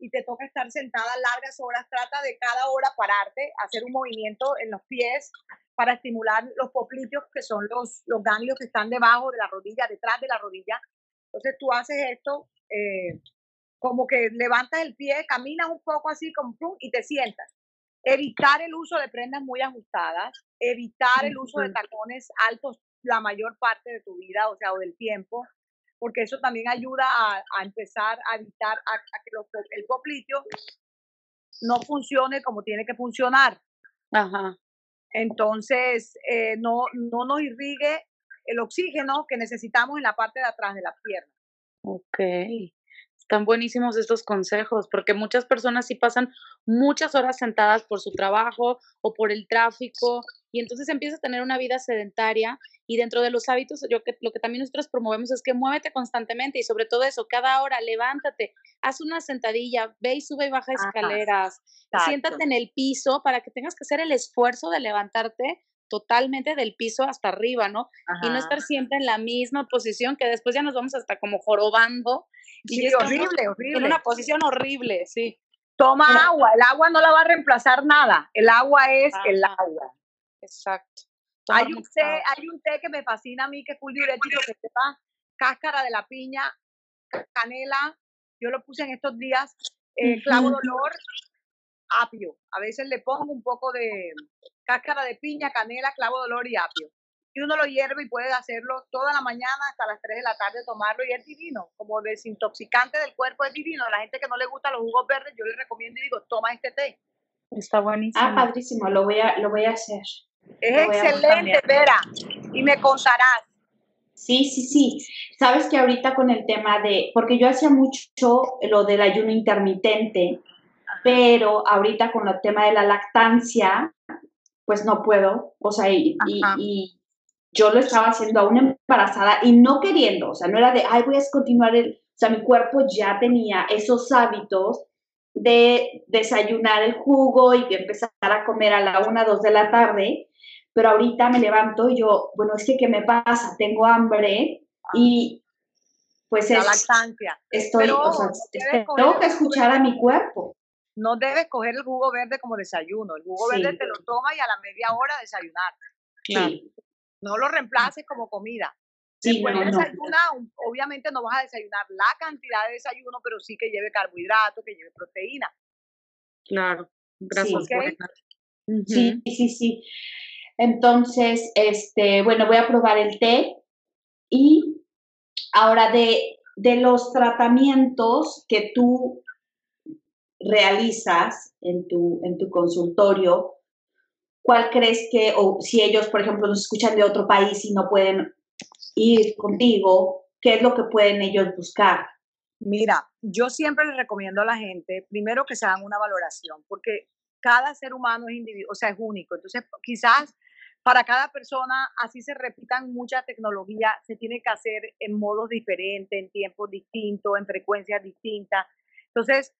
D: y te toca estar sentada largas horas, trata de cada hora pararte, hacer un movimiento en los pies para estimular los popliteos, que son los, los ganglios que están debajo de la rodilla, detrás de la rodilla. Entonces tú haces esto, eh, como que levantas el pie, caminas un poco así como y te sientas. Evitar el uso de prendas muy ajustadas, evitar el uso de tacones altos la mayor parte de tu vida, o sea, o del tiempo, porque eso también ayuda a, empezar a evitar a, que el popliteo no funcione como tiene que funcionar.
A: Ajá.
D: Entonces, eh, no, no nos irrigue el oxígeno que necesitamos en la parte de atrás de la pierna.
A: Ok. Están buenísimos estos consejos, porque muchas personas sí pasan muchas horas sentadas por su trabajo o por el tráfico, y entonces empieza a tener una vida sedentaria. Y dentro de los hábitos, yo que, lo que también nosotros promovemos es que muévete constantemente y sobre todo eso, cada hora, levántate, haz una sentadilla, ve y sube y baja escaleras, siéntate en el piso para que tengas que hacer el esfuerzo de levantarte totalmente del piso hasta arriba, ¿no? Y no estar siempre en la misma posición que después ya nos vamos hasta como jorobando.
D: Y sí, horrible, horrible.
A: En una posición horrible, sí.
D: Toma agua, el agua no la va a reemplazar nada, el agua es el agua.
A: Exacto.
D: hay un, té, hay un té que me fascina a mí, que es full diurético, que sepa cáscara de la piña, canela, yo lo puse en estos días, eh, clavo de olor, apio. A veces le pongo un poco de cáscara de piña, canela, clavo de olor y apio. Y uno lo hierve y puede hacerlo toda la mañana hasta las 3 de la tarde, tomarlo y es divino. Como desintoxicante del cuerpo es divino. A la gente que no le gusta los jugos verdes, yo les recomiendo y digo, toma este té.
A: Está buenísimo.
C: Ah, padrísimo, lo voy a, lo voy a hacer.
D: Es excelente, Vera. Y me contarás.
C: Sí, sí, sí. Sabes que ahorita con el tema de, porque yo hacía mucho lo del ayuno intermitente, pero ahorita con el tema de la lactancia, pues no puedo, o sea, y, yo lo estaba haciendo aún embarazada y no queriendo, o sea, no era de, ay, voy a continuar el, o sea, mi cuerpo ya tenía esos hábitos de desayunar el jugo y de empezar a comer a la una, dos de la tarde, pero ahorita me levanto y yo, bueno, es que ¿qué me pasa? Tengo hambre ah. y pues
D: la lactancia.
C: Estoy, o sea, tengo que escuchar a mi cuerpo
D: no debes coger el jugo verde como desayuno. El jugo verde te lo toma y a la media hora desayunar.
A: Claro.
D: No lo reemplaces como comida. Sí, Después obviamente no vas a desayunar la cantidad de desayuno, pero sí que lleve carbohidratos, que lleve proteína.
A: Claro, gracias.
C: Sí, sí, sí. Entonces, este, bueno, voy a probar el té y ahora de, de los tratamientos que tú realizas en tu, en tu consultorio, ¿cuál crees que, o si ellos, por ejemplo, nos escuchan de otro país y no pueden ir contigo, qué es lo que pueden ellos buscar?
D: Mira, yo siempre les recomiendo a la gente, primero que se hagan una valoración, porque cada ser humano es individuo, o sea, es único. Entonces, quizás para cada persona, así se repitan mucha tecnología, se tiene que hacer en modos diferentes, en tiempos distintos, en frecuencias distintas. Entonces,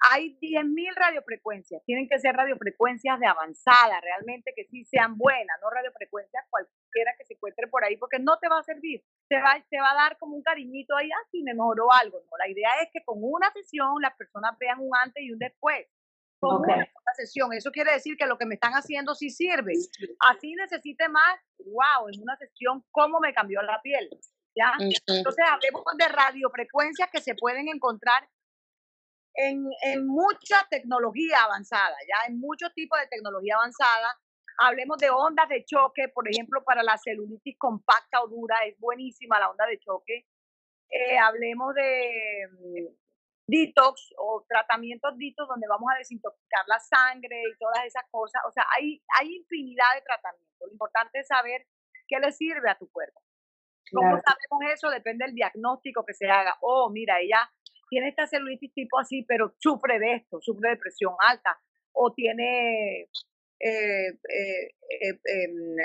D: hay 10.000 radiofrecuencias, tienen que ser radiofrecuencias de avanzada, realmente que sí sean buenas, no radiofrecuencias cualquiera que se encuentre por ahí, porque no te va a servir, te va, te va a dar como un cariñito ahí, así ah, me mejoró algo. No, la idea es que con una sesión las personas vean un antes y un después. Con una sesión, eso quiere decir que lo que me están haciendo sí sirve. Así necesite más, wow, en una sesión, ¿cómo me cambió la piel? ¿Ya? Entonces, hablemos de radiofrecuencias que se pueden encontrar en, en mucha tecnología avanzada, ya en muchos tipos de tecnología avanzada. Hablemos de ondas de choque, por ejemplo, para la celulitis compacta o dura, es buenísima la onda de choque. Eh, hablemos de mm, detox o tratamientos detox donde vamos a desintoxicar la sangre y todas esas cosas. O sea, hay, hay infinidad de tratamientos. Lo importante es saber qué le sirve a tu cuerpo. ¿Cómo sabemos eso? Depende del diagnóstico que se haga. Oh, mira, ella tiene esta celulitis tipo así, pero sufre de esto, sufre de presión alta, o tiene eh, eh, eh, em,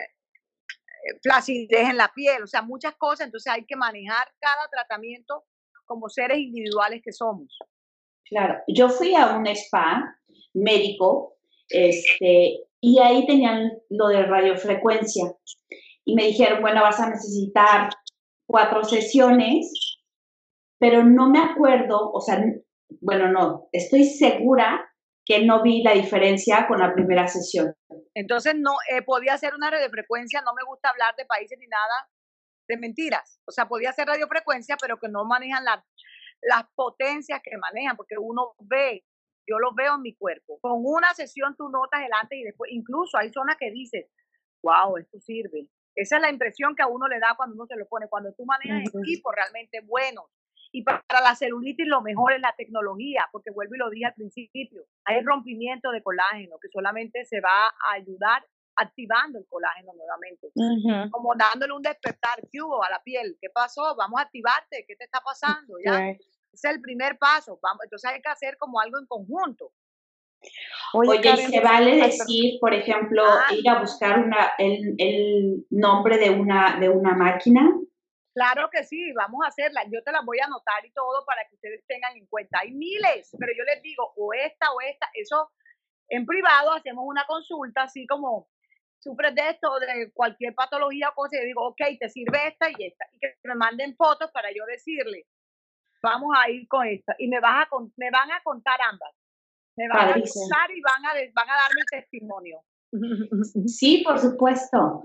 D: flacidez en la piel, o sea, muchas cosas, entonces hay que manejar cada tratamiento como seres individuales que somos.
C: Claro, yo fui a un spa médico, este, y ahí tenían lo de radiofrecuencia, y me dijeron, bueno, vas a necesitar cuatro sesiones, pero no me acuerdo, o sea, bueno, no, estoy segura que no vi la diferencia con la primera sesión.
D: Entonces, no, eh, podía ser una radiofrecuencia, no me gusta hablar de países ni nada de mentiras. O sea, podía ser radiofrecuencia, pero que no manejan las potencias que manejan, porque uno ve, yo lo veo en mi cuerpo. Con una sesión tú notas el antes y después, incluso hay zonas que dices, wow, esto sirve. Esa es la impresión que a uno le da cuando uno se lo pone, cuando tú manejas equipos realmente buenos, y para la celulitis lo mejor es la tecnología, porque vuelvo y lo dije al principio, hay rompimiento de colágeno que solamente se va a ayudar activando el colágeno nuevamente, como dándole un despertar, ¿qué hubo a la piel? ¿Qué pasó? Vamos a activarte, ¿qué te está pasando? ¿Ya? Ese es el primer paso, vamos, entonces hay que hacer como algo en conjunto.
C: Oye, ¿se vale decir, por ejemplo, ah. ir a buscar una, el, el nombre de una, de una máquina?
D: Claro que sí, vamos a hacerla. Yo te la voy a anotar y todo para que ustedes tengan en cuenta. Hay miles, pero yo les digo, o esta o esta, eso en privado hacemos una consulta, así como sufres de esto, de cualquier patología o cosa, y digo, ok, te sirve esta y esta, y que me manden fotos para yo decirle, vamos a ir con esta, y me, vas a, me van a contar ambas, me van a contar y van a, van a darme el testimonio.
C: Sí, por supuesto.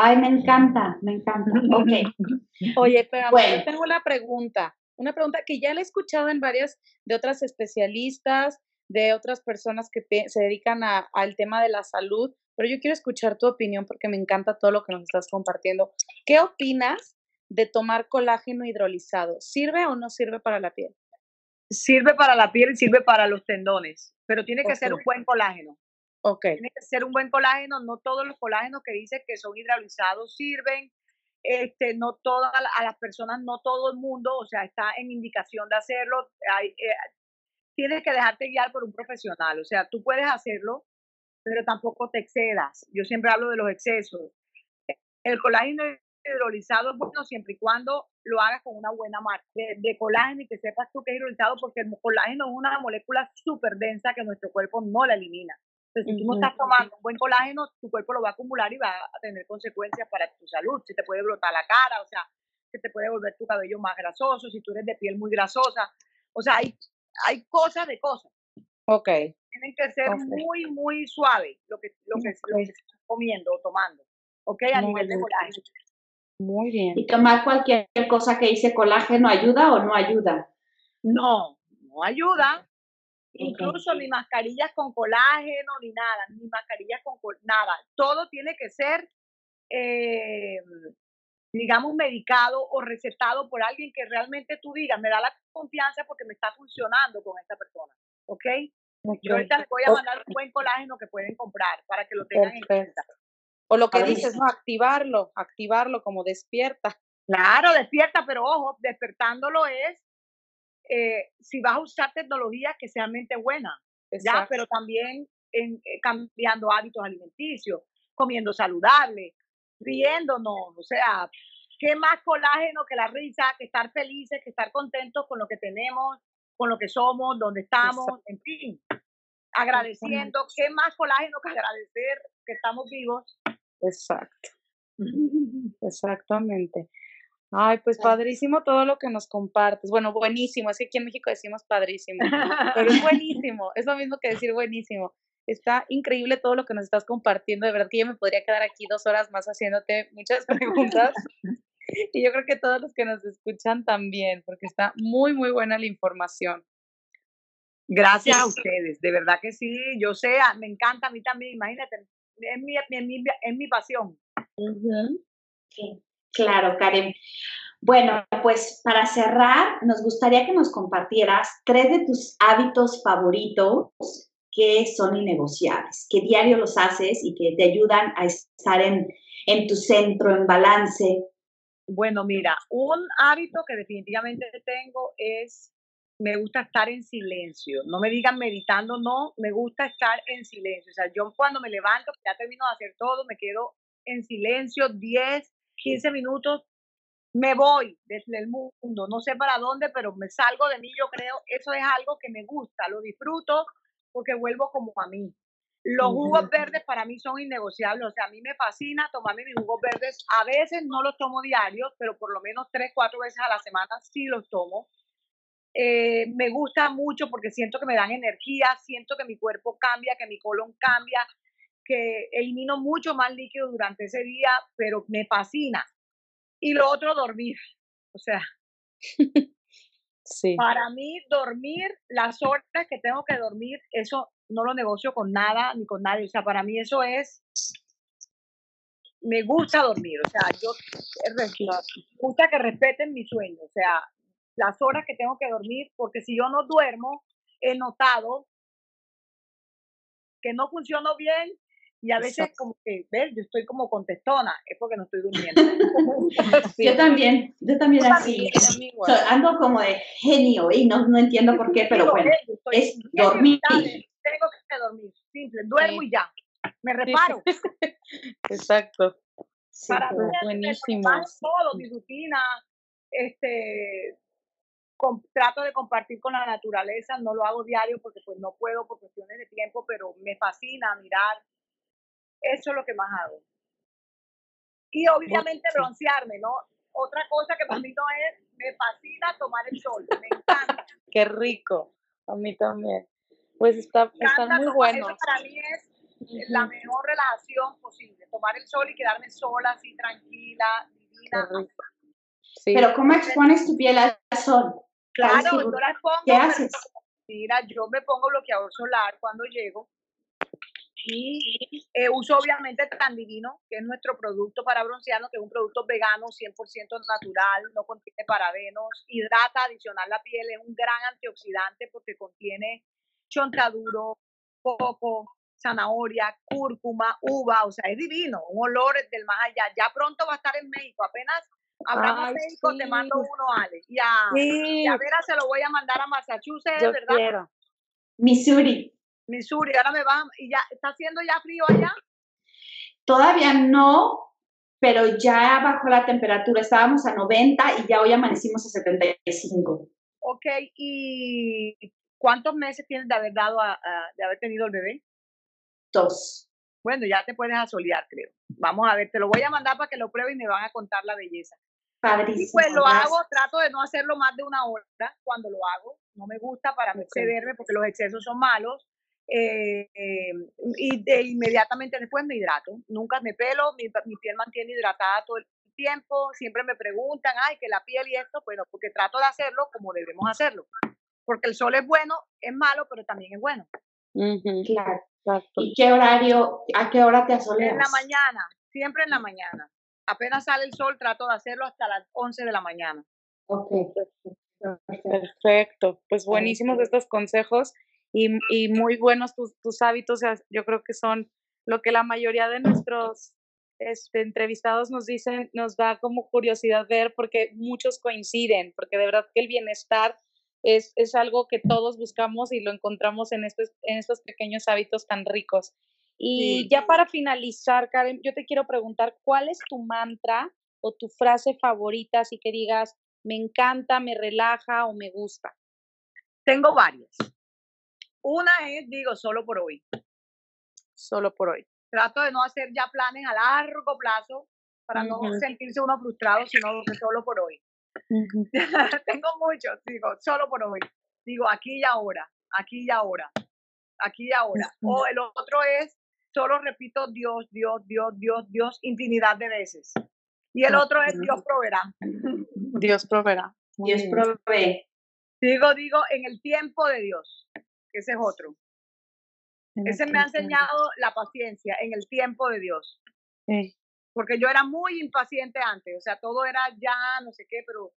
C: Ay, me encanta, me encanta.
A: Oye, pero yo tengo una pregunta, una pregunta que ya la he escuchado en varias de otras especialistas, de otras personas que se dedican al tema de la salud, pero yo quiero escuchar tu opinión porque me encanta todo lo que nos estás compartiendo. ¿Qué opinas de tomar colágeno hidrolizado? ¿Sirve o no sirve para la piel?
D: Sirve para la piel y sirve para los tendones, pero tiene que ser un buen colágeno. Tiene que ser un buen colágeno, no todos los colágenos que dicen que son hidrolizados sirven, este, no todas a las personas, no todo el mundo, o sea, está en indicación de hacerlo. Eh, tienes que dejarte guiar por un profesional, o sea, tú puedes hacerlo, pero tampoco te excedas. Yo siempre hablo de los excesos. El colágeno hidrolizado es bueno siempre y cuando lo hagas con una buena marca de, colágeno y que sepas tú que es hidrolizado porque el colágeno es una molécula súper densa que nuestro cuerpo no la elimina. Entonces, si tú no estás tomando un buen colágeno, tu cuerpo lo va a acumular y va a tener consecuencias para tu salud. Se te puede brotar la cara, o sea, se te puede volver tu cabello más grasoso, si tú eres de piel muy grasosa. O sea, hay, hay cosas de cosas.
A: Ok.
D: Tienen que ser muy, muy suave lo que, lo que, estás comiendo o tomando. Ok, a nivel de colágeno.
A: Muy bien.
C: ¿Y tomar cualquier cosa que dice colágeno ayuda o no ayuda?
D: No, no ayuda. Incluso ni mascarillas con colágeno, ni nada, ni mascarillas con nada. Todo tiene que ser, eh, digamos, medicado o recetado por alguien que realmente tú digas, me da la confianza porque me está funcionando con esta persona. ¿Ok? Yo ahorita les voy a mandar un buen colágeno que pueden comprar para que lo tengan en cuenta.
A: O lo que dices, no, activarlo, activarlo como despierta.
D: Claro, despierta, pero ojo, despertándolo es eh, si vas a usar tecnología que sea mente buena, ya, pero también en, eh, cambiando hábitos alimenticios, comiendo saludable, riéndonos, o sea, qué más colágeno que la risa, que estar felices, que estar contentos con lo que tenemos, con lo que somos, donde estamos, en fin, agradeciendo, qué más colágeno que agradecer que estamos vivos.
A: Exacto. Exactamente. Ay, pues padrísimo todo lo que nos compartes. Bueno, buenísimo, es que aquí en México decimos padrísimo, pero es buenísimo, es lo mismo que decir buenísimo. Está increíble todo lo que nos estás compartiendo, de verdad que yo me podría quedar aquí dos horas más haciéndote muchas preguntas. y yo creo que todos los que nos escuchan también, porque está muy, muy buena la información.
D: Gracias a ustedes, de verdad que sí, yo sé, me encanta a mí también, imagínate, es mi, es mi, pasión.
C: sí. Claro, Karen. Bueno, pues para cerrar, nos gustaría que nos compartieras tres de tus hábitos favoritos que son innegociables, que diario los haces y que te ayudan a estar en, en tu centro, en balance.
D: Bueno, mira, un hábito que definitivamente tengo es, me gusta estar en silencio. No me digan meditando, no, me gusta estar en silencio. O sea, yo cuando me levanto, ya termino de hacer todo, me quedo en silencio 10, 15 minutos, me voy desde el mundo, no sé para dónde, pero me salgo de mí, yo creo, eso es algo que me gusta, lo disfruto porque vuelvo como a mí. Los jugos verdes para mí son innegociables, o sea, a mí me fascina tomarme mis jugos verdes. A veces no los tomo diarios, pero por lo menos tres, cuatro veces a la semana sí los tomo. Eh, me gusta mucho porque siento que me dan energía, siento que mi cuerpo cambia, que mi colon cambia, que elimino mucho más líquido durante ese día, pero me fascina. Y lo otro, dormir. O sea, sí. para mí dormir, las horas que tengo que dormir, eso no lo negocio con nada ni con nadie. O sea, para mí eso es, me gusta dormir. O sea, yo me gusta que respeten mi sueño. O sea, las horas que tengo que dormir, porque si yo no duermo, he notado que no funciono bien y a veces como que, ¿ves? Yo estoy como contestona, es porque no estoy durmiendo.
C: Yo también, yo también así. ando como de genio y no, no entiendo por qué, pero bueno, es dormir.
D: Tengo que dormir, simple, duermo y ya, me reparo.
E: Exacto.
D: Para mí buenísimo. todo, mi rutina, este, trato de compartir con la naturaleza, no lo hago diario porque pues no puedo por cuestiones de tiempo, pero me fascina mirar. Eso es lo que más hago. Y obviamente broncearme, ¿no? Otra cosa que para mí no es, me fascina tomar el sol, me encanta.
E: Qué rico, a mí también. Pues está, está muy bueno.
D: Eso para mí es la mejor relación posible, tomar el sol y quedarme sola, así tranquila, divina.
C: Pero ¿cómo expones tu piel al sol?
D: Claro, yo pongo. ¿Qué haces? Mira, yo me pongo bloqueador solar cuando llego y eh, uso obviamente Tan Divino, que es nuestro producto para broncearnos, que es un producto vegano, 100% natural, no contiene parabenos, hidrata adicional la piel, es un gran antioxidante porque contiene chontaduro, coco, zanahoria, cúrcuma, uva, o sea, es divino, un olor del más allá. Ya pronto va a estar en México, apenas Hablamos México, te mando uno, Ale. Y a, sí. a Vera se lo voy a mandar a Massachusetts,
E: Yo
D: ¿verdad?
E: Quiero.
C: Missouri.
D: Missouri, ahora me van. ¿Y ya está haciendo ya frío allá?
C: Todavía no, pero ya bajó la temperatura. Estábamos a 90 y ya hoy amanecimos a 75.
D: Ok, ¿y cuántos meses tienes de haber dado a, de haber tenido el bebé?
C: Dos.
D: Bueno, ya te puedes asolear, creo. Vamos a ver, te lo voy a mandar para que lo pruebe y me van a contar la belleza.
C: Padrísimo.
D: Y pues lo hago, trato de no hacerlo más de una hora cuando lo hago. No me gusta para no excederme porque los excesos son malos. Eh, eh, y de inmediatamente después me hidrato. Nunca me pelo, mi, mi, piel mantiene hidratada todo el tiempo. Siempre me preguntan, ay, que la piel y esto, bueno, porque trato de hacerlo como debemos hacerlo. Porque el sol es bueno, es malo, pero también es bueno.
C: Claro. ¿Y qué horario, a qué hora te asoleas?
D: En la mañana, siempre en la mañana. Apenas sale el sol, trato de hacerlo hasta las 11 de la mañana.
C: Ok,
E: perfecto. Pues buenísimos estos consejos y, y muy buenos tus, tus hábitos. Yo creo que son lo que la mayoría de nuestros este, entrevistados nos dicen, nos da como curiosidad ver porque muchos coinciden, porque de verdad que el bienestar es, es algo que todos buscamos y lo encontramos en estos, en estos pequeños hábitos tan ricos. Y ya para finalizar, Karen, yo te quiero preguntar, ¿cuál es tu mantra o tu frase favorita, así que digas, me encanta, me relaja o me gusta?
D: Tengo varias. Una es, digo, solo por hoy.
E: Solo por hoy.
D: Trato de no hacer ya planes a largo plazo para no sentirse uno frustrado, sino solo por hoy. Tengo muchos, digo, solo por hoy. Digo, aquí y ahora, aquí y ahora, aquí y ahora. O el otro es, solo repito Dios, Dios, Dios, Dios, Dios, infinidad de veces. Y el otro es Dios proveerá.
E: Dios proveerá.
C: Dios provee.
D: Digo, digo, en el tiempo de Dios. Ese es otro. Ese me ha enseñado la paciencia en el tiempo de Dios. Sí porque yo era muy impaciente antes, o sea, todo era ya, no sé qué, pero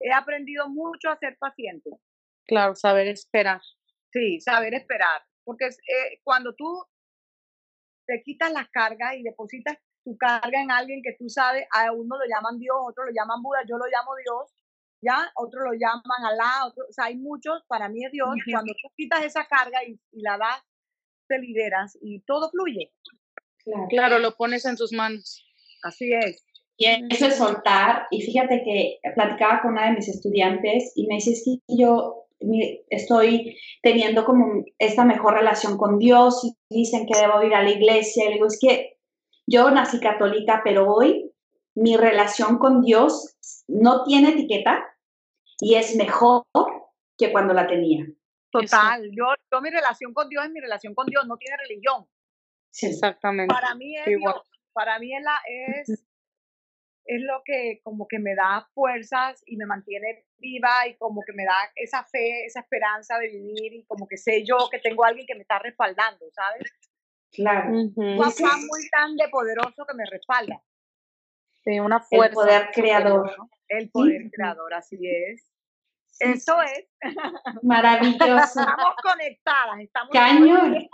D: he aprendido mucho a ser paciente.
E: Claro, saber esperar.
D: Sí, saber esperar, porque eh, cuando tú te quitas las cargas y depositas tu carga en alguien que tú sabes, a uno lo llaman Dios, otro lo llaman Buda, yo lo llamo Dios, ya, otros lo llaman Alá, otro, o sea, hay muchos, para mí es Dios, cuando tú quitas esa carga y, y la das, te liberas y todo fluye.
E: Claro. lo pones en tus manos.
D: Así es.
C: Y eso es soltar. Y fíjate que platicaba con una de mis estudiantes y me dice, es que yo estoy teniendo como esta mejor relación con Dios y dicen que debo ir a la iglesia. Y le digo, es que yo nací católica, pero hoy mi relación con Dios no tiene etiqueta y es mejor que cuando la tenía.
D: Total, yo, yo mi relación con Dios es mi relación con Dios, no tiene religión.
E: Sí, exactamente.
D: Para mí es para mí es, la, es, es lo que como que me da fuerzas y me mantiene viva y como que me da esa fe, esa esperanza de vivir y como que sé yo que tengo a alguien que me está respaldando, ¿sabes?
C: Claro.
D: Un papá muy grande, poderoso que me respalda.
E: Sí, una fuerza.
C: El poder creador.
D: El poder creador, así es. Eso es.
C: Maravilloso.
D: Estamos conectadas, estamos
C: Cañón.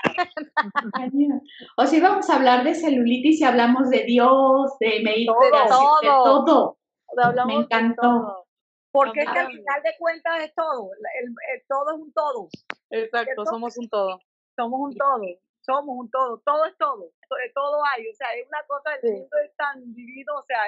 C: O si vamos a hablar de celulitis y hablamos de Dios, de meditación,
D: todo,
C: de todo.
D: Me encantó. Porque es que al final de cuentas es todo. El, todo es un todo.
E: Exacto, somos un todo.
D: Somos un todo. Somos un todo. Todo es todo. Todo hay. O sea, es una cosa, el mundo es tan divino. O sea,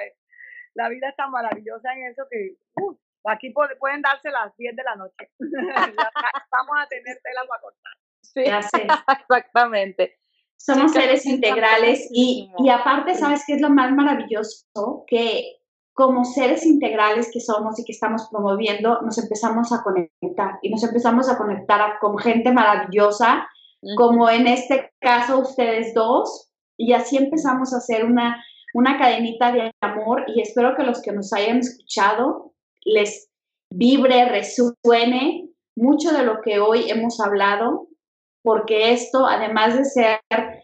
D: la vida es tan maravillosa en eso que. Uh, Aquí pueden darse las 10 de la noche. Vamos a tener tela para cortar.
E: Sí, exactamente.
C: Somos seres integrales y, y aparte, ¿sabes qué es lo más maravilloso? Que como seres integrales que somos y que estamos promoviendo, nos empezamos a conectar y nos empezamos a conectar con gente maravillosa, como en este caso ustedes dos, y así empezamos a hacer una, una cadenita de amor y espero que los que nos hayan escuchado les vibre, resuene mucho de lo que hoy hemos hablado, porque esto, además de ser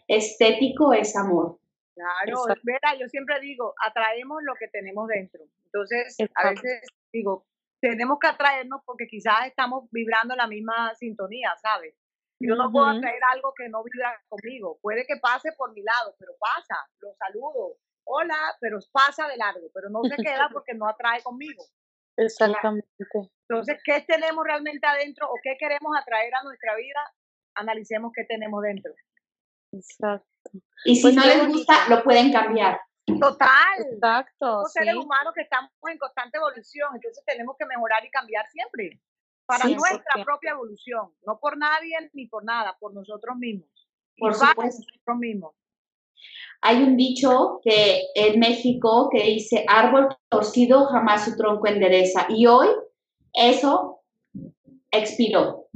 C: estético, es amor.
D: Claro, Vera, yo siempre digo, atraemos lo que tenemos dentro. Entonces, a veces digo, tenemos que atraernos porque quizás estamos vibrando la misma sintonía, ¿sabes? Yo no puedo atraer algo que no vibra conmigo. Puede que pase por mi lado, pero pasa, lo saludo, hola, pero pasa de largo, pero no se queda porque no atrae conmigo.
E: Exactamente.
D: Entonces, ¿qué tenemos realmente adentro o qué queremos atraer a nuestra vida? Analicemos qué tenemos dentro.
E: Exacto.
C: Y si pues no les gusta, lo pueden cambiar.
D: Total.
E: Exacto.
D: Somos seres humanos que estamos en constante evolución, entonces tenemos que mejorar y cambiar siempre para nuestra propia evolución, no por nadie ni por nada, por nosotros mismos.
C: Por supuesto.
D: nosotros mismos.
C: Hay un dicho que en México que dice árbol torcido jamás su tronco endereza y hoy eso expiró.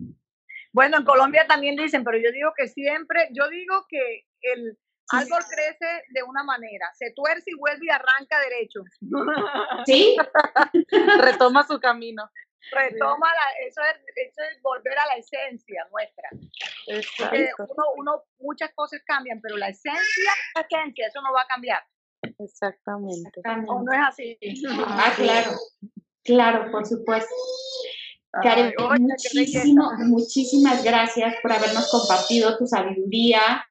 D: Bueno, en Colombia también dicen, pero yo digo que siempre, yo digo que el árbol crece de una manera, se tuerce y vuelve y arranca derecho.
C: ¿Sí?
E: Retoma su camino
D: retoma la, eso, es, eso es volver a la esencia nuestra. Porque uno, uno, muchas cosas cambian, pero la esencia, la esencia, eso no va a cambiar.
E: Exactamente.
D: O no es así.
C: Ah, claro. Claro, por supuesto. Karen, muchísimo, muchísimas gracias por habernos compartido tu sabiduría,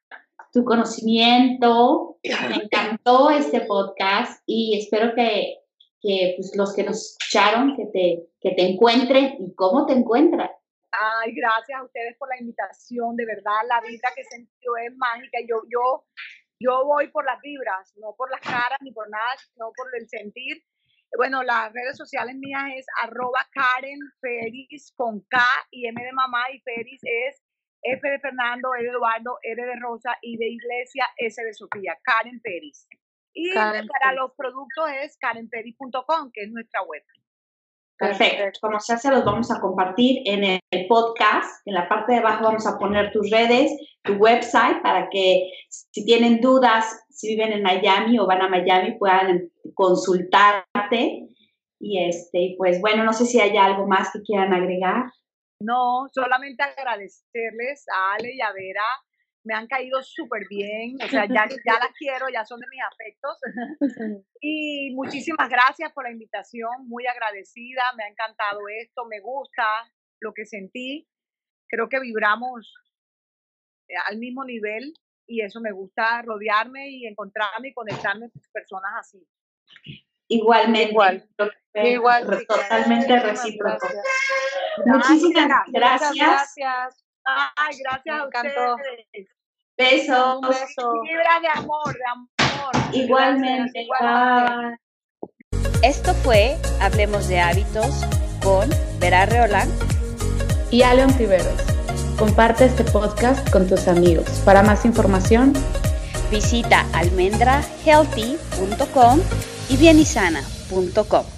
C: tu conocimiento. Me encantó este podcast y espero que que pues, los que nos escucharon, que te, que te encuentren y cómo te encuentran.
D: Ay, gracias a ustedes por la invitación, de verdad, la vibra que sentió es mágica. Yo, yo, yo voy por las vibras, no por las caras ni por nada, sino por el sentir. Bueno, las redes sociales mías es arroba Karen Feris con K y M de mamá y Feris es F de Fernando, E de Eduardo, R de Rosa y de Iglesia, S de Sofía, Karen Feris. Y para los productos es karenperi.com, que es nuestra web.
C: Perfecto. Como se hace, los vamos a compartir en el podcast. En la parte de abajo vamos a poner tus redes, tu website, para que si tienen dudas, si viven en Miami o van a Miami, puedan consultarte. Y este, pues bueno, no sé si hay algo más que quieran agregar.
D: No, solamente agradecerles a Ale y a Vera me han caído súper bien, o sea, ya, ya las quiero, ya son de mis afectos. Y muchísimas gracias por la invitación, muy agradecida, me ha encantado esto, me gusta lo que sentí, creo que vibramos eh, al mismo nivel y eso me gusta rodearme y encontrarme y conectarme con personas así.
C: Igualmente.
E: Igual. Igual.
C: Totalmente recíproco. Muchísimas gracias.
D: gracias. Ay, gracias a ustedes.
C: Besos.
D: Un beso. Vibra de amor, de amor.
C: Igualmente. igualmente.
B: Esto fue Hablemos de Hábitos con Vera Reolán
A: y Aleon Tiveros. Comparte este podcast con tus amigos. Para más información,
B: visita almendrahealthy.com y bienisana.com.